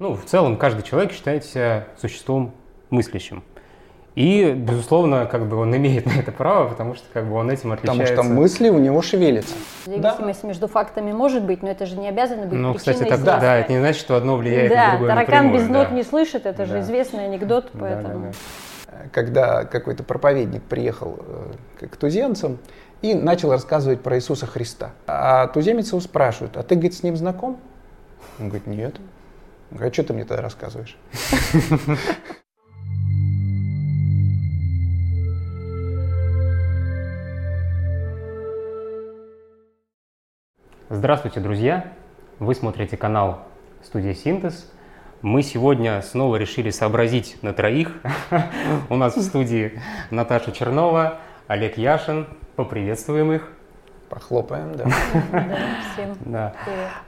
Ну, в целом, каждый человек считает себя существом мыслящим. И, безусловно, как бы он имеет на это право, потому что как бы он этим отличается. Потому что мысли у него шевелятся. Зависимость да. между фактами может быть, но это же не обязано быть Ну, кстати, так, да, да, это не значит, что одно влияет да, на другое таракан напрямую, без да. нот не слышит, это да. же известный анекдот, поэтому... Да, да, да. Когда какой-то проповедник приехал э, к туземцам и начал рассказывать про Иисуса Христа. А туземец его спрашивают, а ты, говорит, с ним знаком? Он говорит, нет. А что ты мне тогда рассказываешь? Здравствуйте, друзья! Вы смотрите канал Студия Синтез. Мы сегодня снова решили сообразить на троих. У нас в студии Наташа Чернова, Олег Яшин. Поприветствуем их. Похлопаем, да. Да, всем Да.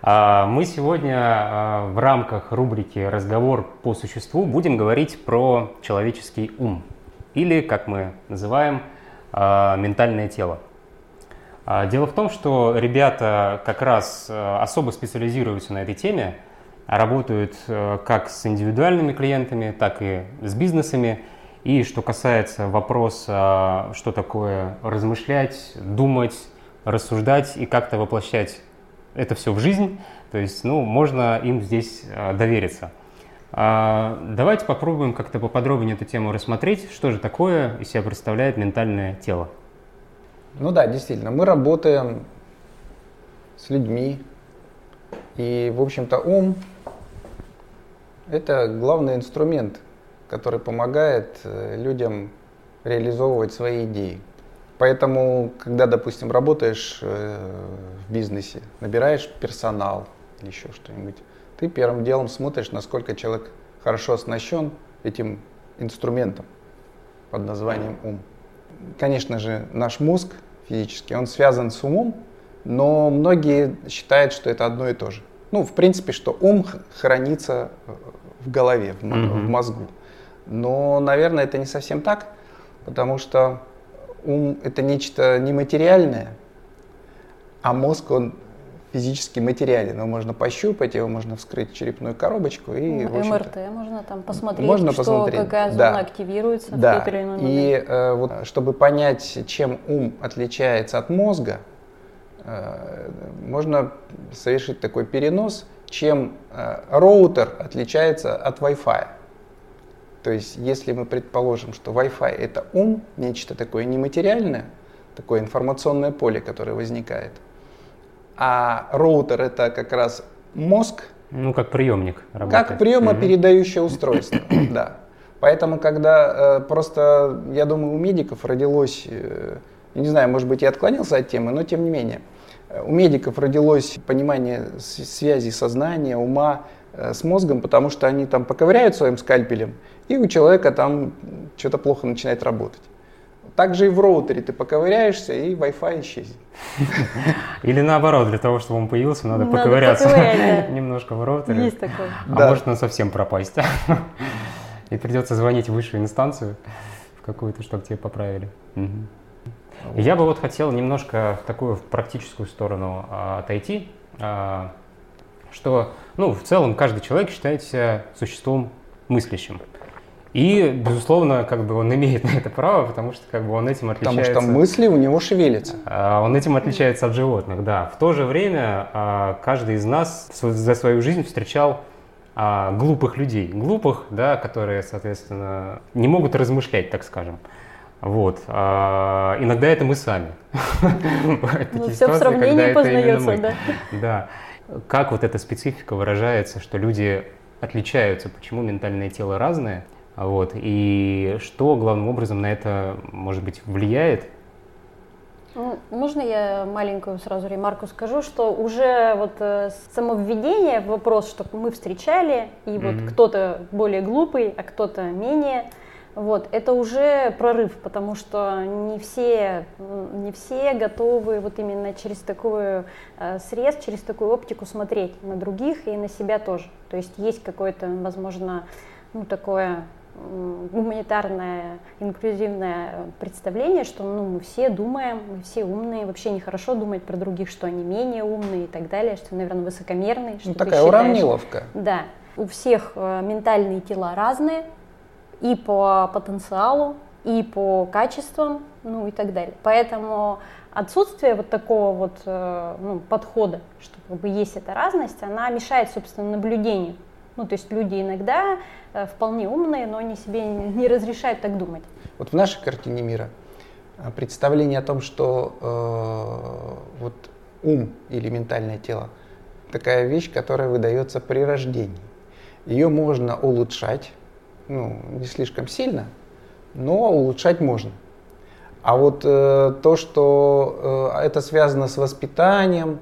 А, Мы сегодня а, в рамках рубрики «Разговор по существу» будем говорить про человеческий ум. Или, как мы называем, а, ментальное тело. Дело в том, что ребята как раз особо специализируются на этой теме, работают как с индивидуальными клиентами, так и с бизнесами. И что касается вопроса, что такое размышлять, думать, рассуждать и как-то воплощать это все в жизнь, то есть, ну, можно им здесь э, довериться. А, Давайте попробуем как-то поподробнее эту тему рассмотреть, что же такое из себя представляет ментальное тело. Ну да, действительно, мы работаем с людьми, и, в общем-то, ум – это главный инструмент, который помогает э, людям реализовывать свои идеи. Поэтому, когда, допустим, работаешь э, в бизнесе, набираешь персонал или еще что-нибудь, ты первым делом смотришь, насколько человек хорошо оснащен этим инструментом под названием ум. Конечно же, наш мозг физически, он связан с умом, но многие считают, что это одно и то же. Ну, в принципе, что ум хранится в голове, в, mm-hmm. в мозгу. Но, наверное, это не совсем так, потому что ум это нечто нематериальное, а мозг он физически материален. Его можно пощупать, его можно вскрыть черепную коробочку и ну, МРТ можно там посмотреть, можно что, посмотреть. какая зона да. активируется да. в тот или иной момент. И э, вот, чтобы понять, чем ум отличается от мозга, э, можно совершить такой перенос, чем э, роутер отличается от Wi-Fi. То есть, если мы предположим, что Wi-Fi это ум, нечто такое нематериальное, такое информационное поле, которое возникает, а роутер это как раз мозг. Ну, как приемник работает. Как приемопередающее mm-hmm. устройство, да. Поэтому, когда э, просто, я думаю, у медиков родилось, э, не знаю, может быть, я отклонился от темы, но тем не менее, у медиков родилось понимание связи сознания, ума э, с мозгом, потому что они там поковыряют своим скальпелем, и у человека там что-то плохо начинает работать. Также и в роутере ты поковыряешься, и Wi-Fi исчезнет. Или наоборот, для того, чтобы он появился, надо, надо поковыряться немножко в роутере. Есть такое. А да. может он совсем пропасть. И придется звонить в высшую инстанцию в какую-то, чтобы тебе поправили. Угу. Я бы вот хотел немножко в такую практическую сторону а, отойти, а, что, ну, в целом каждый человек считает себя существом мыслящим. И, безусловно, как бы он имеет на это право, потому что как бы он этим отличается. Потому что мысли у него шевелятся. Он этим отличается от животных, да. В то же время а, каждый из нас за свою жизнь встречал а, глупых людей, глупых, да, которые, соответственно, не могут размышлять, так скажем. Вот. А, иногда это мы сами. Ну, все в сравнении познается, да. Да. Как вот эта специфика выражается, что люди отличаются, почему ментальное тело разное, вот, и что главным образом на это, может быть, влияет? Ну, можно я маленькую сразу ремарку скажу, что уже вот э, само введение в вопрос, что мы встречали, и mm-hmm. вот кто-то более глупый, а кто-то менее, вот, это уже прорыв, потому что не все, не все готовы вот именно через такую э, срез, через такую оптику смотреть на других и на себя тоже. То есть есть какое-то, возможно, ну, такое гуманитарное, инклюзивное представление, что ну, мы все думаем, мы все умные, вообще нехорошо думать про других, что они менее умные и так далее, что, наверное, высокомерные. Что ну, такая уравниловка. Да. У всех э, ментальные тела разные и по потенциалу, и по качествам, ну и так далее. Поэтому отсутствие вот такого вот э, ну, подхода, что как бы есть эта разность, она мешает, собственно, наблюдению. Ну, то есть люди иногда э, вполне умные, но они себе не разрешают так думать. Вот в нашей картине мира э, представление о том, что э, вот ум или ментальное тело такая вещь, которая выдается при рождении. Ее можно улучшать, ну, не слишком сильно, но улучшать можно. А вот э, то, что э, это связано с воспитанием,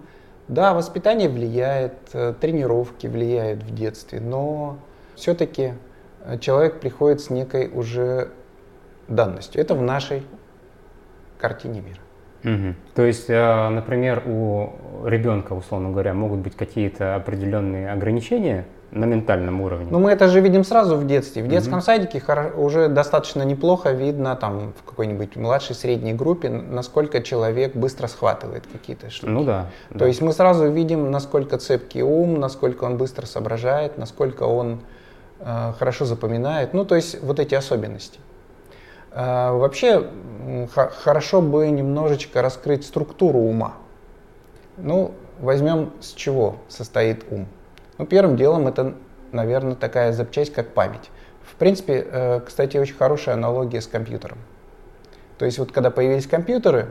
да, воспитание влияет, э, тренировки влияют в детстве, но все-таки э, человек приходит с некой уже данностью. Это в нашей картине мира. Угу. То есть, э, например, у ребенка, условно говоря, могут быть какие-то определенные ограничения на ментальном уровне. Ну, мы это же видим сразу в детстве. В детском угу. садике уже достаточно неплохо видно там в какой-нибудь младшей средней группе, насколько человек быстро схватывает какие-то штуки. Ну да. То да. есть мы сразу видим, насколько цепкий ум, насколько он быстро соображает, насколько он э, хорошо запоминает. Ну, то есть вот эти особенности. Э, вообще хорошо бы немножечко раскрыть структуру ума. Ну, возьмем с чего состоит ум. Ну, первым делом это, наверное, такая запчасть, как память. В принципе, э, кстати, очень хорошая аналогия с компьютером. То есть вот когда появились компьютеры,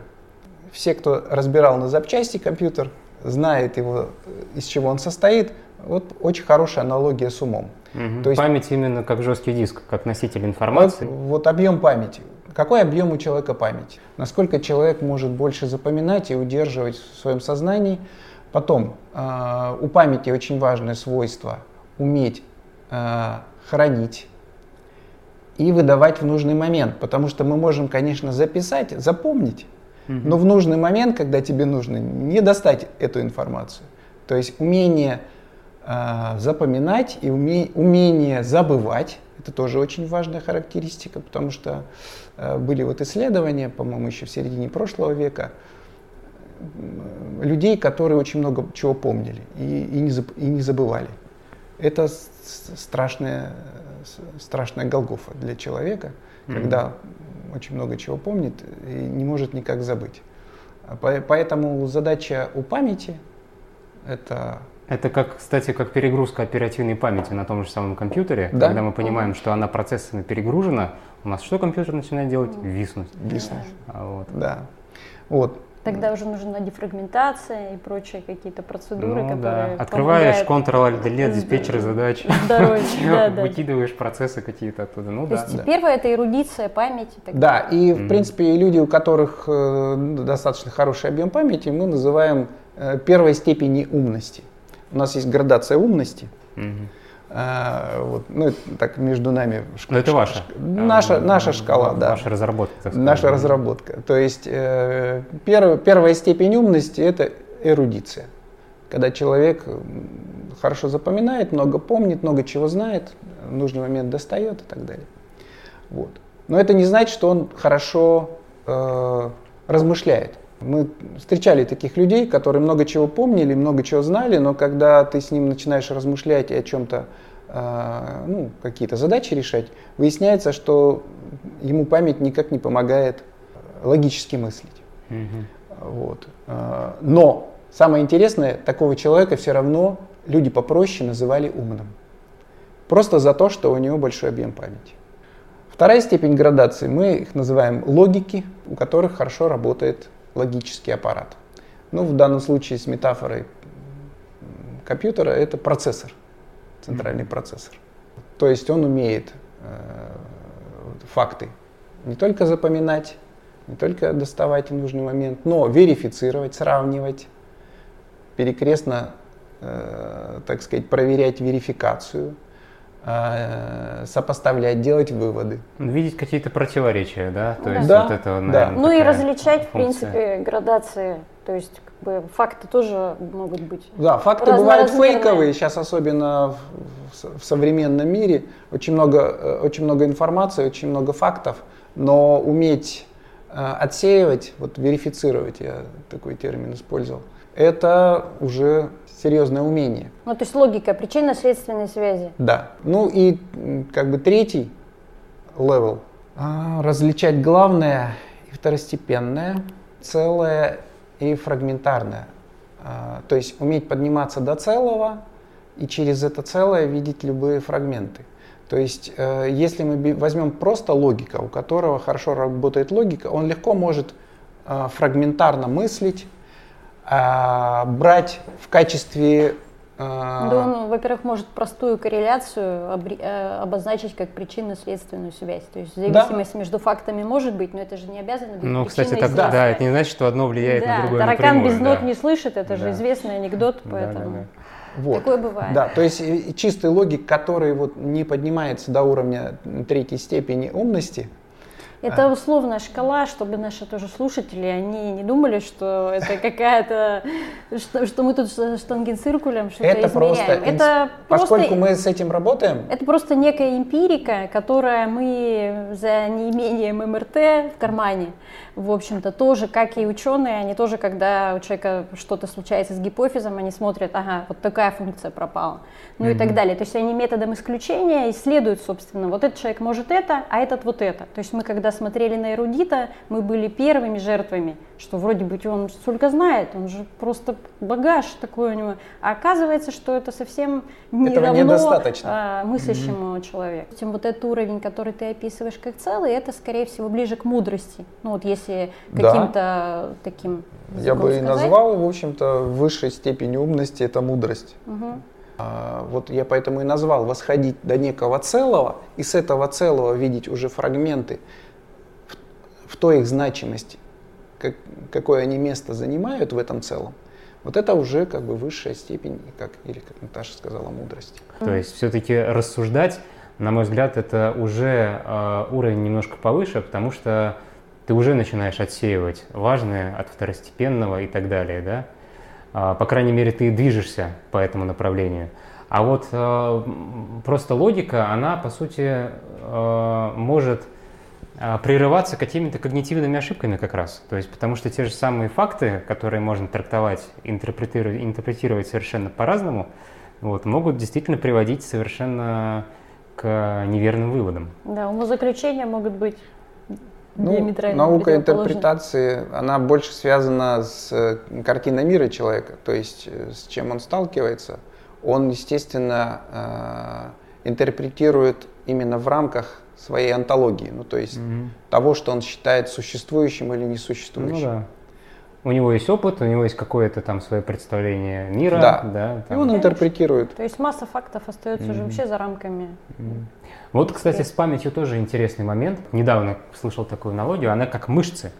все, кто разбирал на запчасти компьютер, знает его, из чего он состоит, вот очень хорошая аналогия с умом. Угу. То есть, Память именно как жесткий диск, как носитель информации. Вот, вот объем памяти. Какой объем у человека памяти? Насколько человек может больше запоминать и удерживать в своем сознании – Потом, э, у памяти очень важное свойство уметь э, хранить и выдавать в нужный момент. Потому что мы можем, конечно, записать, запомнить, угу. но в нужный момент, когда тебе нужно, не достать эту информацию. То есть умение э, запоминать и уме, умение забывать, это тоже очень важная характеристика, потому что э, были вот исследования, по-моему, еще в середине прошлого века, людей, которые очень много чего помнили и, и, не, и не забывали. Это страшная, страшная голгофа для человека, mm-hmm. когда очень много чего помнит и не может никак забыть. Поэтому задача у памяти это это как, кстати, как перегрузка оперативной памяти на том же самом компьютере. Да? Когда мы понимаем, что она процессами перегружена, у нас что компьютер начинает делать? Виснуть. Виснуть. А вот. Да. Вот. Тогда уже нужна дефрагментация и прочие какие-то процедуры, ну, которые да. Открываешь Ctrl-Alt-Delete, диспетчер задач, выкидываешь процессы какие-то оттуда. Ну, То да. есть первое это эрудиция, память. И так да, и в принципе люди, у которых э, достаточно хороший объем памяти, мы называем э, первой степени умности. У нас есть градация умности. А, вот, ну, это так между нами. Но это ваша? Наша, наша шкала, да. Ваша разработка. Так наша разработка. То есть э, первая, первая степень умности – это эрудиция. Когда человек хорошо запоминает, много помнит, много чего знает, в нужный момент достает и так далее. Вот. Но это не значит, что он хорошо э, размышляет. Мы встречали таких людей, которые много чего помнили, много чего знали, но когда ты с ним начинаешь размышлять и о чем-то, э, ну, какие-то задачи решать, выясняется, что ему память никак не помогает логически мыслить. Mm-hmm. Вот. Э, но самое интересное, такого человека все равно люди попроще называли умным. Просто за то, что у него большой объем памяти. Вторая степень градации, мы их называем логики, у которых хорошо работает логический аппарат. Ну, в данном случае с метафорой компьютера это процессор, центральный процессор. То есть он умеет э, факты не только запоминать, не только доставать в нужный момент, но верифицировать, сравнивать, перекрестно, э, так сказать, проверять верификацию, сопоставлять, делать выводы. Видеть какие-то противоречия, да? То есть да, вот это, наверное, да. Ну и различать, функция. в принципе, градации. То есть, как бы, факты тоже могут быть. Да, факты бывают фейковые. Сейчас особенно в, в современном мире очень много, э, очень много информации, очень много фактов, но уметь э, отсеивать, вот верифицировать, я такой термин использовал, это уже серьезное умение. Ну, то есть логика, причинно-следственной связи. Да. Ну и как бы третий level. А, различать главное и второстепенное, целое и фрагментарное. А, то есть уметь подниматься до целого и через это целое видеть любые фрагменты. То есть, э, если мы возьмем просто логика, у которого хорошо работает логика, он легко может э, фрагментарно мыслить, э, брать в качестве да, он, во-первых, может простую корреляцию обозначить как причинно-следственную связь. То есть зависимость да. между фактами может быть, но это же не обязано быть Ну, кстати, так, да, да, это не значит, что одно влияет да, на другое таракан напрямую, без нот да. не слышит, это да. же известный анекдот, поэтому... Да, да, да. Вот. Такое бывает. Да, то есть чистый логик, который вот не поднимается до уровня третьей степени умности, это условная шкала, чтобы наши тоже слушатели, они не думали, что это какая-то, что, что мы тут штангенциркулем что-то это измеряем. Просто, это поскольку просто, мы с этим работаем. Это просто некая эмпирика, которая мы за неимением МРТ в кармане, в общем-то, тоже, как и ученые, они тоже, когда у человека что-то случается с гипофизом, они смотрят, ага, вот такая функция пропала, ну mm-hmm. и так далее. То есть они методом исключения исследуют, собственно, вот этот человек может это, а этот вот это. То есть мы когда смотрели на эрудита, мы были первыми жертвами, что вроде бы он столько знает, он же просто багаж такой у него. А оказывается, что это совсем не Этого равно а, мыслящему mm-hmm. человеку. Тем вот этот уровень, который ты описываешь как целый, это, скорее всего, ближе к мудрости. Ну вот если каким-то да. таким Я бы сказать. и назвал, в общем-то, высшей степени умности это мудрость. Угу. А, вот я поэтому и назвал восходить до некого целого, и с этого целого видеть уже фрагменты в той их значимости, как, какое они место занимают в этом целом, вот это уже как бы высшая степень, как, или как Наташа сказала, мудрости. То есть все-таки рассуждать, на мой взгляд, это уже э, уровень немножко повыше, потому что ты уже начинаешь отсеивать важное от второстепенного и так далее, да? Э, по крайней мере, ты движешься по этому направлению. А вот э, просто логика, она, по сути, э, может а, прерываться какими-то когнитивными ошибками как раз. То есть, потому что те же самые факты, которые можно трактовать, интерпретировать, интерпретировать совершенно по-разному, вот, могут действительно приводить совершенно к неверным выводам. Да, умозаключения могут быть ну, наука интерпретации, она больше связана с э, картиной мира человека, то есть э, с чем он сталкивается. Он, естественно, э, интерпретирует именно в рамках своей антологии, ну то есть угу. того, что он считает существующим или несуществующим. Ну, да. У него есть опыт, у него есть какое-то там свое представление мира. Да, да там. и он интерпретирует. То есть масса фактов остается mm уже вообще за рамками. mm Вот, кстати, с памятью тоже интересный момент. Недавно слышал такую аналогию, она как мышцы.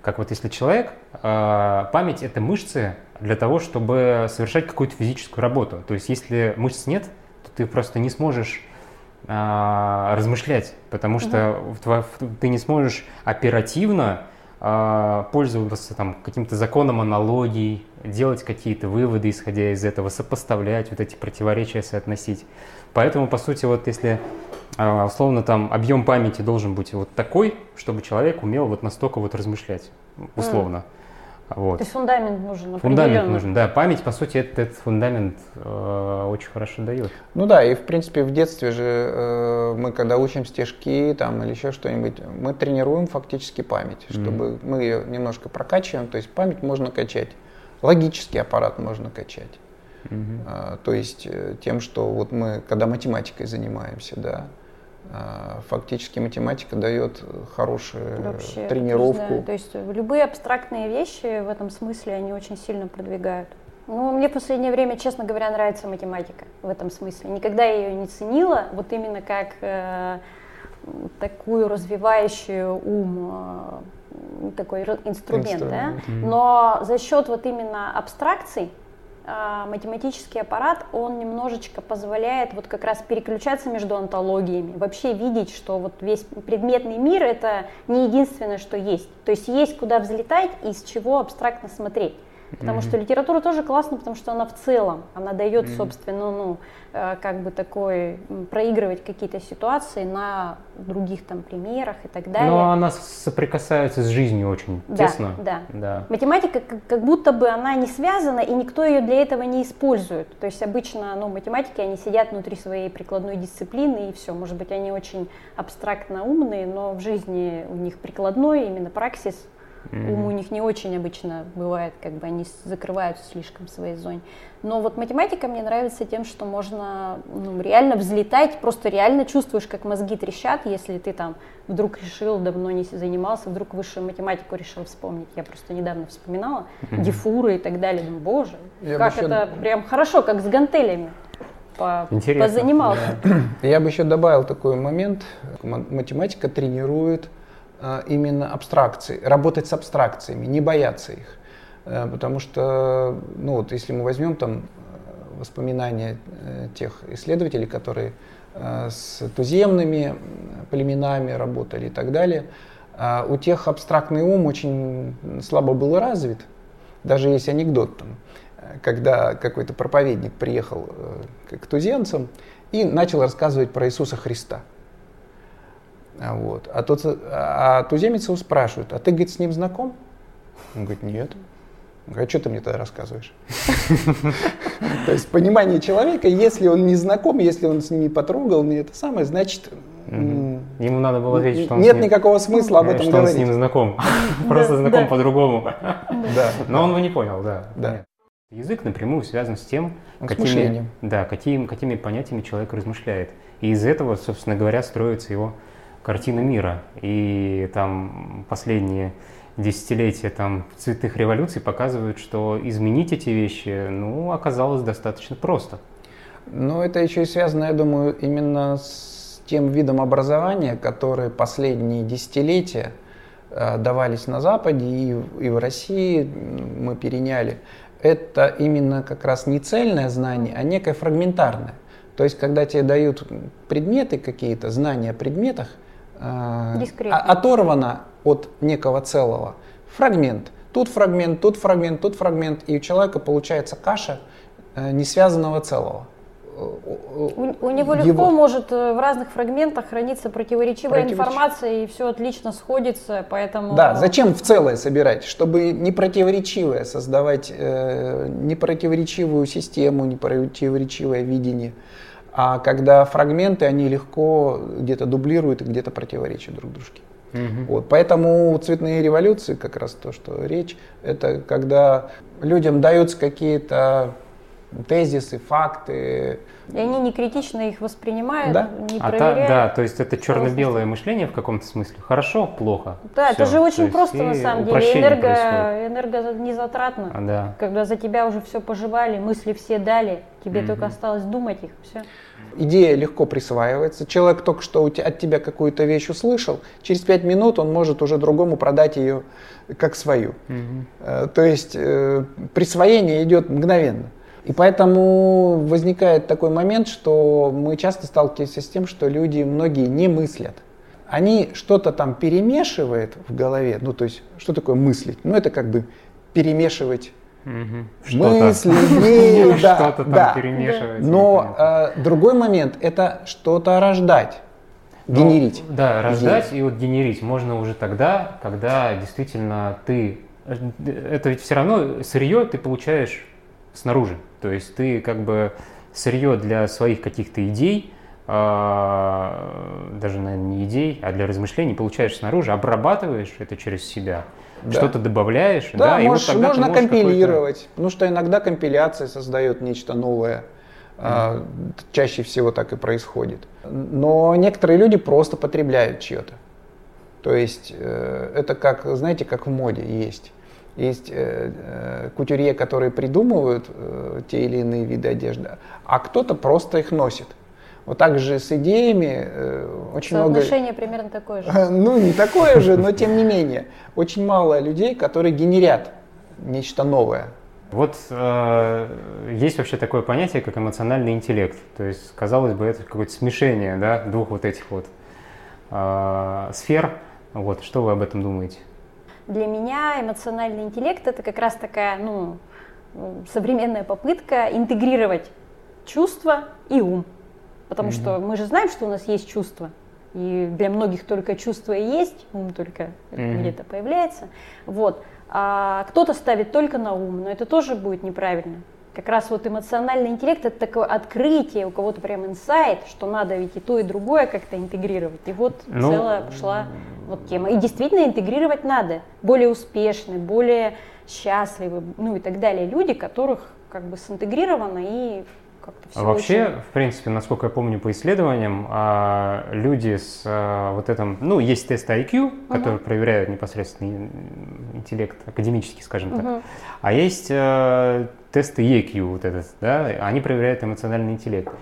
Как вот если человек, э, память это мышцы для того, чтобы совершать какую-то физическую работу. То есть если мышц нет, то ты просто не сможешь а, размышлять, потому что угу. ты не сможешь оперативно а, пользоваться там каким-то законом аналогий, делать какие-то выводы, исходя из этого, сопоставлять, вот эти противоречия соотносить. Поэтому, по сути, вот если а, условно там объем памяти должен быть вот такой, чтобы человек умел вот настолько вот размышлять, условно. Mm. Вот. То есть фундамент нужен Фундамент нужен, да. Память, по сути, этот, этот фундамент э, очень хорошо дает. Ну да, и в принципе в детстве же э, мы, когда учим стежки там, или еще что-нибудь, мы тренируем фактически память, чтобы mm-hmm. мы ее немножко прокачиваем. То есть память можно качать, логический аппарат можно качать. Mm-hmm. Э, то есть э, тем, что вот мы, когда математикой занимаемся, да, фактически математика дает хорошую Вообще, тренировку. Да. То есть любые абстрактные вещи в этом смысле они очень сильно продвигают. Ну, мне в последнее время, честно говоря, нравится математика в этом смысле. Никогда я ее не ценила, вот именно как э, такую развивающую ум, э, такой инструмент, инструмент. Да? Но за счет вот именно абстракций, а, математический аппарат, он немножечко позволяет вот как раз переключаться между антологиями, вообще видеть, что вот весь предметный мир это не единственное, что есть. То есть есть куда взлетать и с чего абстрактно смотреть. Потому mm-hmm. что литература тоже классно, потому что она в целом, она дает, mm-hmm. собственно, ну, э, как бы такой, проигрывать какие-то ситуации на других там примерах и так далее. Но она соприкасается с жизнью очень да, тесно. Да, да. Математика как, как будто бы она не связана, и никто ее для этого не использует. То есть обычно, ну, математики, они сидят внутри своей прикладной дисциплины, и все. Может быть, они очень абстрактно умные, но в жизни у них прикладной, именно праксис Mm-hmm. Ум у них не очень обычно бывает, как бы они закрываются слишком в своей зоне. Но вот математика мне нравится тем, что можно ну, реально взлетать, просто реально чувствуешь, как мозги трещат, если ты там вдруг решил, давно не занимался, вдруг высшую математику решил вспомнить. Я просто недавно вспоминала, mm-hmm. дифуры и так далее. Думаю, боже, Я как это еще... прям хорошо, как с гантелями. По, позанимался. Я бы еще добавил такой момент. Математика тренирует именно абстракции, работать с абстракциями, не бояться их. Э, потому что, ну вот если мы возьмем там э, воспоминания э, тех исследователей, которые с туземными племенами работали и так далее, а у тех абстрактный ум очень слабо был развит. Даже есть анекдот, там, когда какой-то проповедник приехал к туземцам и начал рассказывать про Иисуса Христа. А вот. А, тот, а туземец его спрашивает, а ты, говорит, с ним знаком? Он говорит, нет. Он говорит, а что ты мне тогда рассказываешь? То есть понимание человека, если он не знаком, если он с ним не потрогал, не это самое, значит... Ему надо было ответить, что он Нет никакого смысла об этом говорить. Что он с ним знаком. Просто знаком по-другому. Да. Но он его не понял, да. Да. Язык напрямую связан с тем, какими, да, какими, какими понятиями человек размышляет. И из этого, собственно говоря, строится его картина мира. И там последние десятилетия там, цветных революций показывают, что изменить эти вещи ну, оказалось достаточно просто. Ну, это еще и связано, я думаю, именно с тем видом образования, которые последние десятилетия э, давались на Западе и, и в России мы переняли. Это именно как раз не цельное знание, а некое фрагментарное. То есть, когда тебе дают предметы какие-то, знания о предметах, э, оторвано от некого целого. Фрагмент. Тут фрагмент, тут фрагмент, тут фрагмент. И у человека получается каша э, несвязанного целого. У, у него легко его... может э, в разных фрагментах храниться противоречивая Противоречив... информация, и все отлично сходится, поэтому... Да, зачем в целое собирать? Чтобы не противоречивое создавать, э, непротиворечивую систему, непротиворечивое видение. А когда фрагменты, они легко где-то дублируют и где-то противоречат друг дружке. Угу. Вот, поэтому цветные революции, как раз то, что речь, это когда людям даются какие-то тезисы, факты. И они не критично их воспринимают, да? не а проверяют. Та, да, то есть это черно-белое мышление в каком-то смысле. Хорошо, плохо. Да, все. это же очень то просто на самом деле. Энерго, энерго не затратно. А, да. Когда за тебя уже все пожевали, мысли все дали, тебе угу. только осталось думать их, все идея легко присваивается. Человек только что от тебя какую-то вещь услышал, через пять минут он может уже другому продать ее как свою. Угу. То есть э, присвоение идет мгновенно. И поэтому возникает такой момент, что мы часто сталкиваемся с тем, что люди, многие не мыслят. Они что-то там перемешивают в голове. Ну, то есть, что такое мыслить? Ну, это как бы перемешивать Угу. Мысли, идеи, да, что-то там да. перемешивать. Но э, другой момент – это что-то рождать, ну, генерить. Да, рождать и вот генерить можно уже тогда, когда действительно ты… Это ведь все равно сырье ты получаешь снаружи. То есть ты как бы сырье для своих каких-то идей, э, даже, наверное, не идей, а для размышлений получаешь снаружи, обрабатываешь это через себя – да. что-то добавляешь. Да, да можешь, и вот можно компилировать, потому что иногда компиляция создает нечто новое. Mm-hmm. чаще всего так и происходит. Но некоторые люди просто потребляют чье-то. То есть э, это как, знаете, как в моде есть. Есть э, э, кутюрье, которые придумывают э, те или иные виды одежды, а кто-то просто их носит. Вот так же с идеями э, очень много... Соотношение примерно такое же. Ну, не такое же, но тем не менее. Очень мало людей, которые генерят нечто новое. Вот э, есть вообще такое понятие, как эмоциональный интеллект. То есть, казалось бы, это какое-то смешение да, двух вот этих вот э, сфер. Вот, что вы об этом думаете? Для меня эмоциональный интеллект это как раз такая, ну, современная попытка интегрировать чувства и ум. Потому mm-hmm. что мы же знаем, что у нас есть чувства. И для многих только чувство и есть, ум только mm-hmm. где-то появляется. Вот. А кто-то ставит только на ум, но это тоже будет неправильно. Как раз вот эмоциональный интеллект это такое открытие, у кого-то прям инсайт, что надо ведь и то, и другое как-то интегрировать. И вот ну, целая пошла вот тема. И действительно интегрировать надо. Более успешные, более счастливые, ну и так далее люди, которых как бы синтегрировано и как-то все. Вообще, очень... в принципе, насколько я помню по исследованиям, а, люди с а, вот этим, ну, есть тест IQ, uh-huh. который проверяет непосредственно интеллект, академический, скажем так, а есть а, тесты EQ, вот этот, да, они проверяют эмоциональный интеллект.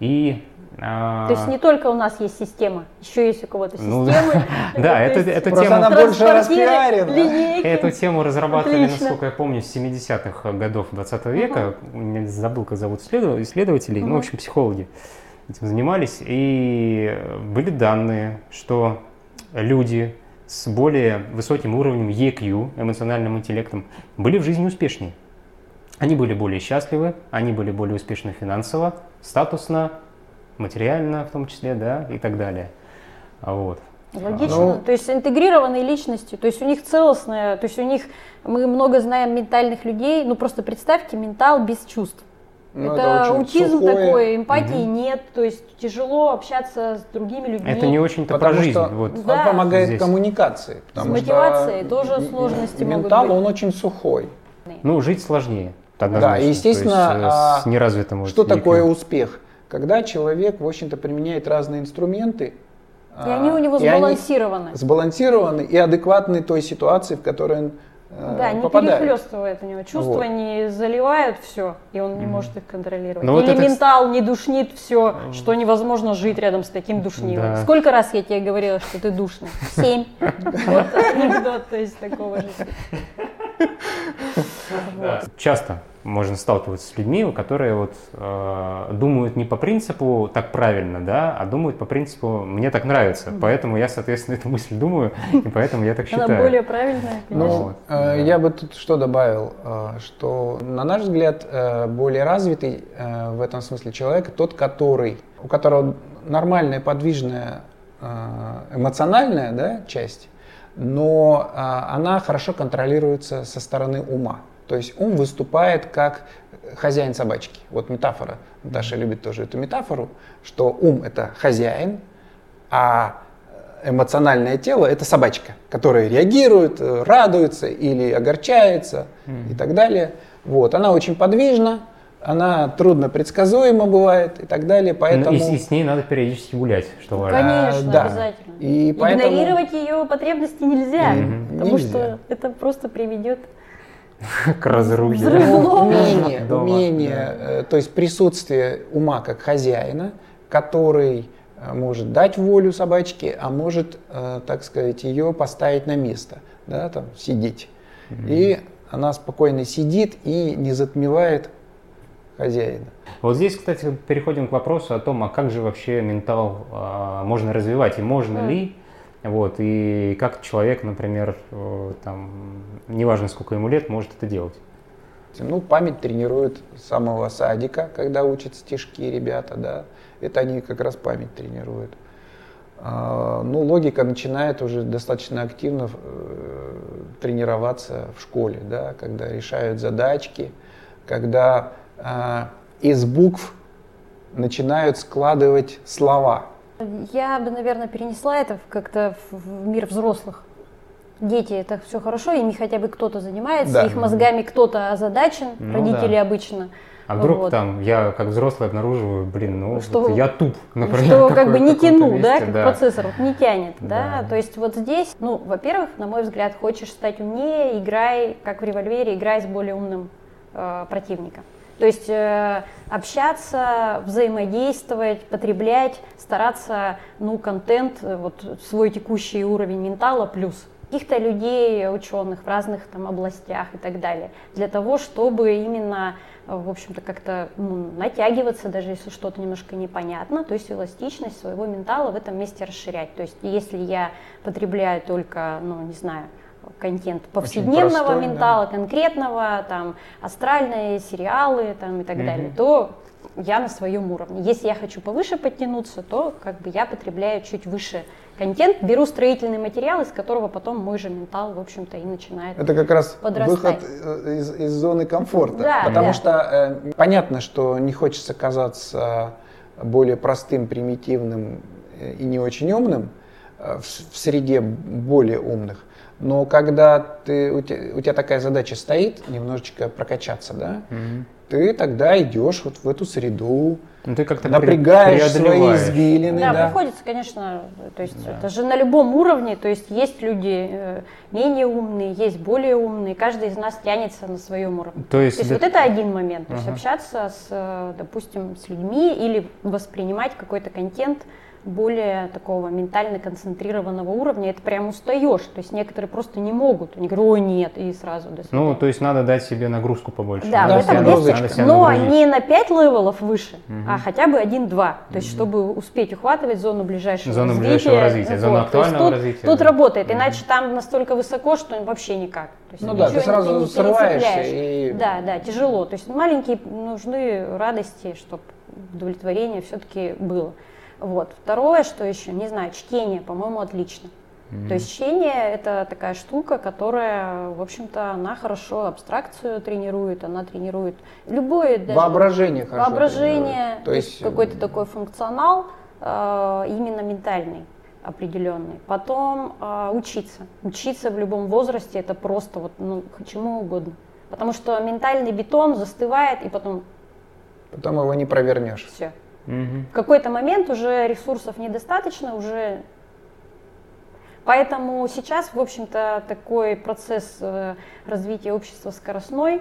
И то есть не только у нас есть система, еще есть у кого-то ну системы. Да, это эту тему... она больше распиарена. Эту тему разрабатывали, насколько я помню, с 70-х годов 20 века. Я забыл, как зовут исследователей, ну, в общем, психологи этим занимались. И были данные, что люди с более высоким уровнем EQ, эмоциональным интеллектом, были в жизни успешнее. Они были более счастливы, они были более успешны финансово, статусно, материально в том числе, да, и так далее. Вот. Логично. Ну, то есть интегрированные личности, то есть у них целостная, то есть у них, мы много знаем ментальных людей, ну просто представьте ментал без чувств. Ну, это, это аутизм сухое. такой, эмпатии угу. нет, то есть тяжело общаться с другими людьми. Это не очень-то про жизнь. Что вот. Да. Он помогает здесь. коммуникации. С мотивацией тоже сложности ментал, могут быть. он очень сухой. Ну, жить сложнее. Да, естественно, есть, э, с неразвитым что такое успех? когда человек, в общем-то, применяет разные инструменты. И они у него сбалансированы. Сбалансированы и адекватны той ситуации, в которой он э, да, попадает. не перехлестывает у него чувства, вот. не заливают все, и он не mm. может их контролировать. Но ну, Или вот это... ментал не душнит все, что невозможно жить рядом с таким душнилом. Да. Сколько раз я тебе говорила, что ты душный? Семь. Вот анекдот, то есть такого же. Часто можно сталкиваться с людьми, которые вот э, думают не по принципу так правильно, да, а думают по принципу мне так нравится, поэтому я, соответственно, эту мысль думаю, и поэтому я так считаю. Она более правильная, конечно. Ну, э, да. я бы тут что добавил, э, что на наш взгляд э, более развитый э, в этом смысле человек тот, который у которого нормальная подвижная э, эмоциональная да, часть, но э, она хорошо контролируется со стороны ума. То есть ум выступает как хозяин собачки. Вот метафора. Даша любит тоже эту метафору, что ум это хозяин, а эмоциональное тело это собачка, которая реагирует, радуется или огорчается mm. и так далее. Вот. Она очень подвижна, она трудно предсказуема бывает и так далее, поэтому... И, и с ней надо периодически гулять, что важно. Конечно, да. обязательно. И поэтому... Игнорировать ее потребности нельзя, mm-hmm. потому нельзя. что это просто приведет к разрухе. Умение, умение э, то есть присутствие ума как хозяина, который э, может дать волю собачке, а может, э, так сказать, ее поставить на место, да, там, сидеть. И она спокойно сидит и не затмевает хозяина. Вот здесь, кстати, переходим к вопросу о том, а как же вообще ментал а, можно развивать и можно mm. ли вот, и как человек, например, э, там, неважно сколько ему лет, может это делать? Ну, память тренируют с самого садика, когда учат стишки ребята, да. Это они как раз память тренируют. А, ну, логика начинает уже достаточно активно э, тренироваться в школе, да, когда решают задачки, когда а, из букв начинают складывать слова. Я бы, наверное, перенесла это как-то в мир взрослых. Дети это все хорошо, ими хотя бы кто-то занимается, да. их мозгами кто-то озадачен, ну, родители да. обычно. А вдруг вот. там я как взрослый обнаруживаю, блин, ну что, вот я туп, например. Что как бы не тяну, месте, да, как да. процессор вот, не тянет, да. да. То есть вот здесь, ну, во-первых, на мой взгляд, хочешь стать умнее, играй, как в револьвере, играй с более умным э, противником. То есть э, общаться, взаимодействовать, потреблять, стараться, ну, контент, э, вот свой текущий уровень ментала плюс каких-то людей, ученых в разных там областях и так далее, для того, чтобы именно, в общем-то, как-то ну, натягиваться, даже если что-то немножко непонятно, то есть эластичность своего ментала в этом месте расширять. То есть если я потребляю только, ну, не знаю, контент повседневного простой, ментала, да. конкретного, там, астральные сериалы там, и так mm далее, то я на своем уровне. Если я хочу повыше подтянуться, то как бы я потребляю чуть выше контент, беру строительный материал, из которого потом мой же ментал, в общем-то, и начинает Это как раз подрастать. выход э, из, из зоны комфорта. Да, потому да. что э, понятно, что не хочется казаться более простым, примитивным э, и не очень умным э, в, в среде более умных. Но когда ты, у, тебя, у тебя такая задача стоит, немножечко прокачаться, да, mm ты тогда идешь вот в эту среду, ну, ты как-то напрягаешь свои извилины. Да, да, приходится, конечно, то есть да. это же на любом уровне, то есть есть люди э, менее умные, есть более умные, каждый из нас тянется на своем уровне. То есть, то есть это... вот это один момент, то uh-huh. есть общаться с, э, допустим, с людьми или воспринимать какой-то контент, более такого ментально концентрированного уровня, это прям устаешь. То есть некоторые просто не могут. Они говорят, ой, нет, и сразу до Ну, то есть надо дать себе нагрузку побольше. Да, да в этом есть, но не на 5 level ов выше, угу. а хотя бы 1-2. То есть, угу. чтобы успеть ухватывать зону ближайшего зону развития. ближайшего развития, зону актуального тут, развития. Тут да. работает, иначе угу. там настолько высоко, что вообще никак. То есть, ну да, ты сразу не, срываешься. И... Да, да, тяжело. То есть маленькие нужны радости, чтобы удовлетворение все-таки было. Вот. Второе, что еще, не знаю, чтение, по-моему, отлично. Mm-hmm. То есть чтение это такая штука, которая, в общем-то, она хорошо абстракцию тренирует, она тренирует любое даже воображение, хорошо воображение, то есть какой-то такой функционал э, именно ментальный определенный. Потом э, учиться, учиться в любом возрасте это просто вот ну чему угодно, потому что ментальный бетон застывает и потом потом его не провернешь. Все. Угу. В какой-то момент уже ресурсов недостаточно, уже Поэтому сейчас, в общем-то, такой процесс э, развития общества скоростной,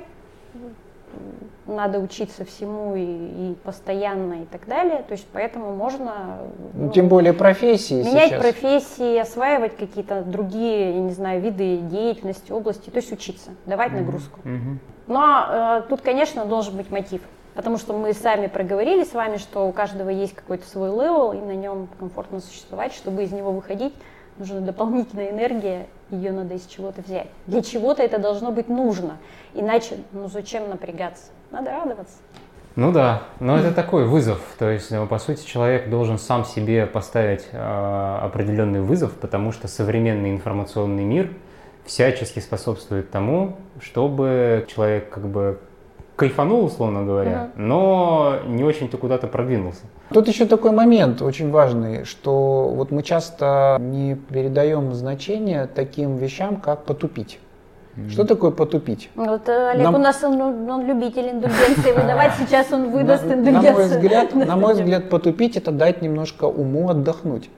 надо учиться всему и, и постоянно и так далее. То есть поэтому можно... Ну, тем более профессии Менять сейчас. профессии, осваивать какие-то другие, я не знаю, виды деятельности, области, то есть учиться, давать угу. нагрузку. Угу. Но э, тут, конечно, должен быть мотив. Потому что мы сами проговорили с вами, что у каждого есть какой-то свой level, и на нем комфортно существовать. Чтобы из него выходить, нужна дополнительная энергия, ее надо из чего-то взять. Для чего-то это должно быть нужно. Иначе, ну зачем напрягаться? Надо радоваться. Ну да, но это такой вызов. То есть, ну, по сути, человек должен сам себе поставить э, определенный вызов, потому что современный информационный мир всячески способствует тому, чтобы человек как бы кайфанул, условно говоря, угу. но не очень-то куда-то продвинулся. Тут еще такой момент очень важный, что вот мы часто не передаем значение таким вещам, как потупить. Что такое потупить? Вот э, Олег Нам... у нас он, он любитель индульгенции выдавать, сейчас он выдаст индульгенцию. На мой взгляд, на мой взгляд, потупить это дать немножко уму отдохнуть.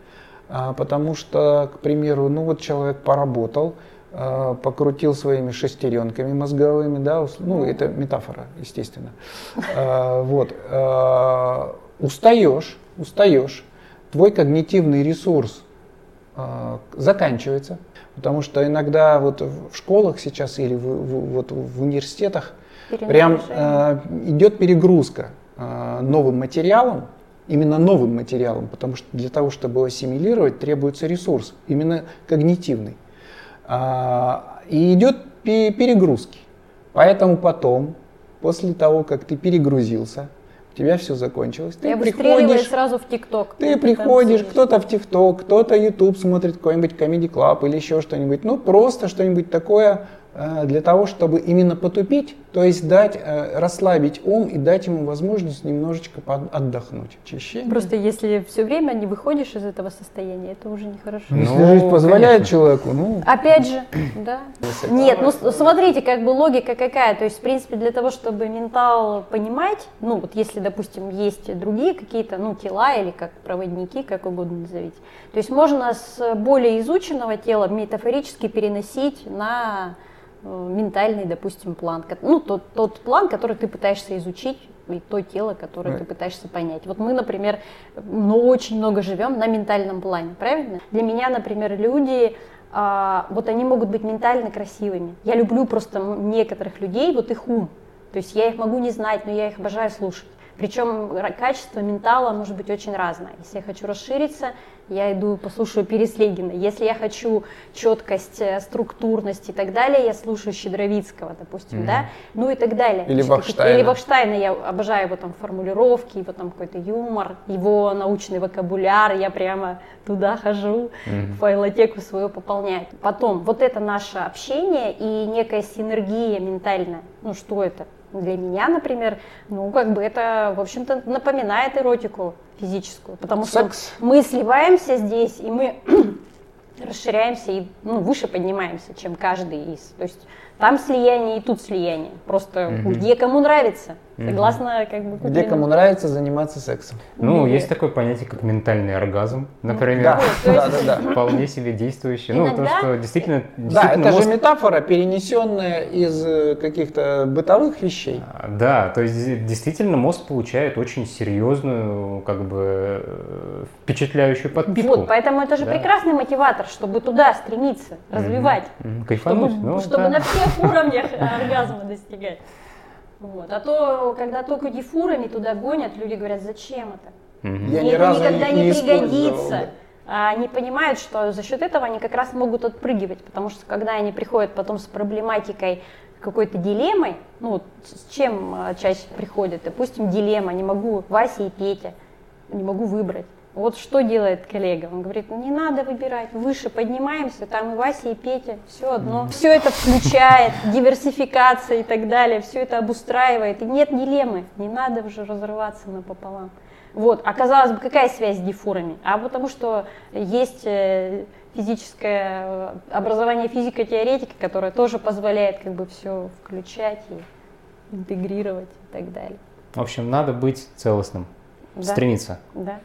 А, потому что, к примеру, ну вот человек поработал, покрутил своими шестеренками мозговыми, да, ну, это метафора, естественно. Э, вот. Э, устаешь, устаешь, твой когнитивный ресурс заканчивается, потому что иногда вот в школах сейчас или в, в, вот в университетах прям э, идет перегрузка э, новым материалом, именно новым материалом, потому что для того, чтобы его ассимилировать, требуется ресурс, именно когнитивный. А, и идет перегрузки. Поэтому потом, после того, как ты перегрузился, у тебя все закончилось. Ты Я приходишь сразу в ТикТок. Ты приходишь, кто-то в ТикТок, кто-то YouTube смотрит какой-нибудь Comedy Club или еще что-нибудь. Ну, просто что-нибудь такое Э, для того, чтобы именно потупить, то есть дать, э, расслабить ум и дать ему возможность немножечко отдохнуть. Очищение. Просто если все время не выходишь из этого состояния, это уже нехорошо. Ну, если жизнь позволяет конечно. человеку, ну... Опять же, да. Нет, ну смотрите, как бы логика какая. То есть, в принципе, для того, чтобы ментал понимать, ну вот если, допустим, есть другие какие-то, ну, тела или как проводники, как угодно назовите. То есть можно с более изученного тела метафорически переносить на ментальный, допустим, план, ну, тот, тот план, который ты пытаешься изучить, и то тело, которое right. ты пытаешься понять. Вот мы, например, ну, очень много живем на ментальном плане, правильно? Для меня, например, люди, а, вот они могут быть ментально красивыми. Я люблю просто некоторых людей, вот их ум. То есть я их могу не знать, но я их обожаю слушать. Причем качество ментала может быть очень разное. Если я хочу расшириться, я иду послушаю Переслегина. Если я хочу четкость, э, структурность и так далее, я слушаю Щедровицкого, допустим, mm-hmm. да, ну и так далее. Или Вахштайна. Или Вахштайна, я обожаю его там формулировки, его там какой-то юмор, его научный вокабуляр, я прямо туда хожу, mm-hmm. файлотеку свою пополняю. Потом, вот это наше общение и некая синергия ментальная, ну что это? Для меня, например, ну, как бы это, в общем-то, напоминает эротику физическую, потому Секс. что мы сливаемся здесь, и мы расширяемся и ну, выше поднимаемся, чем каждый из. То есть там слияние и тут слияние. Просто угу. где кому нравится. Согласно, как бы, Где кому нравится заниматься сексом. Ну, Или... есть такое понятие, как ментальный оргазм, например. Да, да, да, да. Вполне себе действующий. Ну, то, что действительно... Да, это же метафора, перенесенная из э, каких-то бытовых вещей. А, да, то есть действительно мозг получает очень серьезную, как бы, э, впечатляющую подпитку. Вот, поэтому это же прекрасный мотиватор, чтобы туда стремиться, развивать. Кайфануть. Чтобы, ну, чтобы на всех уровнях оргазма достигать. Вот. А то, когда только дифурами туда гонят, люди говорят, зачем это? Угу. Я ни это разу никогда не, не пригодится. А они понимают, что за счет этого они как раз могут отпрыгивать, потому что когда они приходят потом с проблематикой какой-то дилеммой, ну, с чем а, чаще приходят, допустим, дилемма, не могу Вася и Петя, не могу выбрать. Вот что делает коллега? Он говорит, не надо выбирать, выше поднимаемся, там и Вася, и Петя, все одно. Все это включает, диверсификация и так далее, все это обустраивает. И нет дилеммы, не надо уже разрываться напополам. Вот, а казалось бы, какая связь с дифурами? А потому что есть э, физическое э, образование физико-теоретики, которое тоже позволяет как бы все включать и интегрировать и так далее. В общем, надо быть целостным, да. стремиться. Да.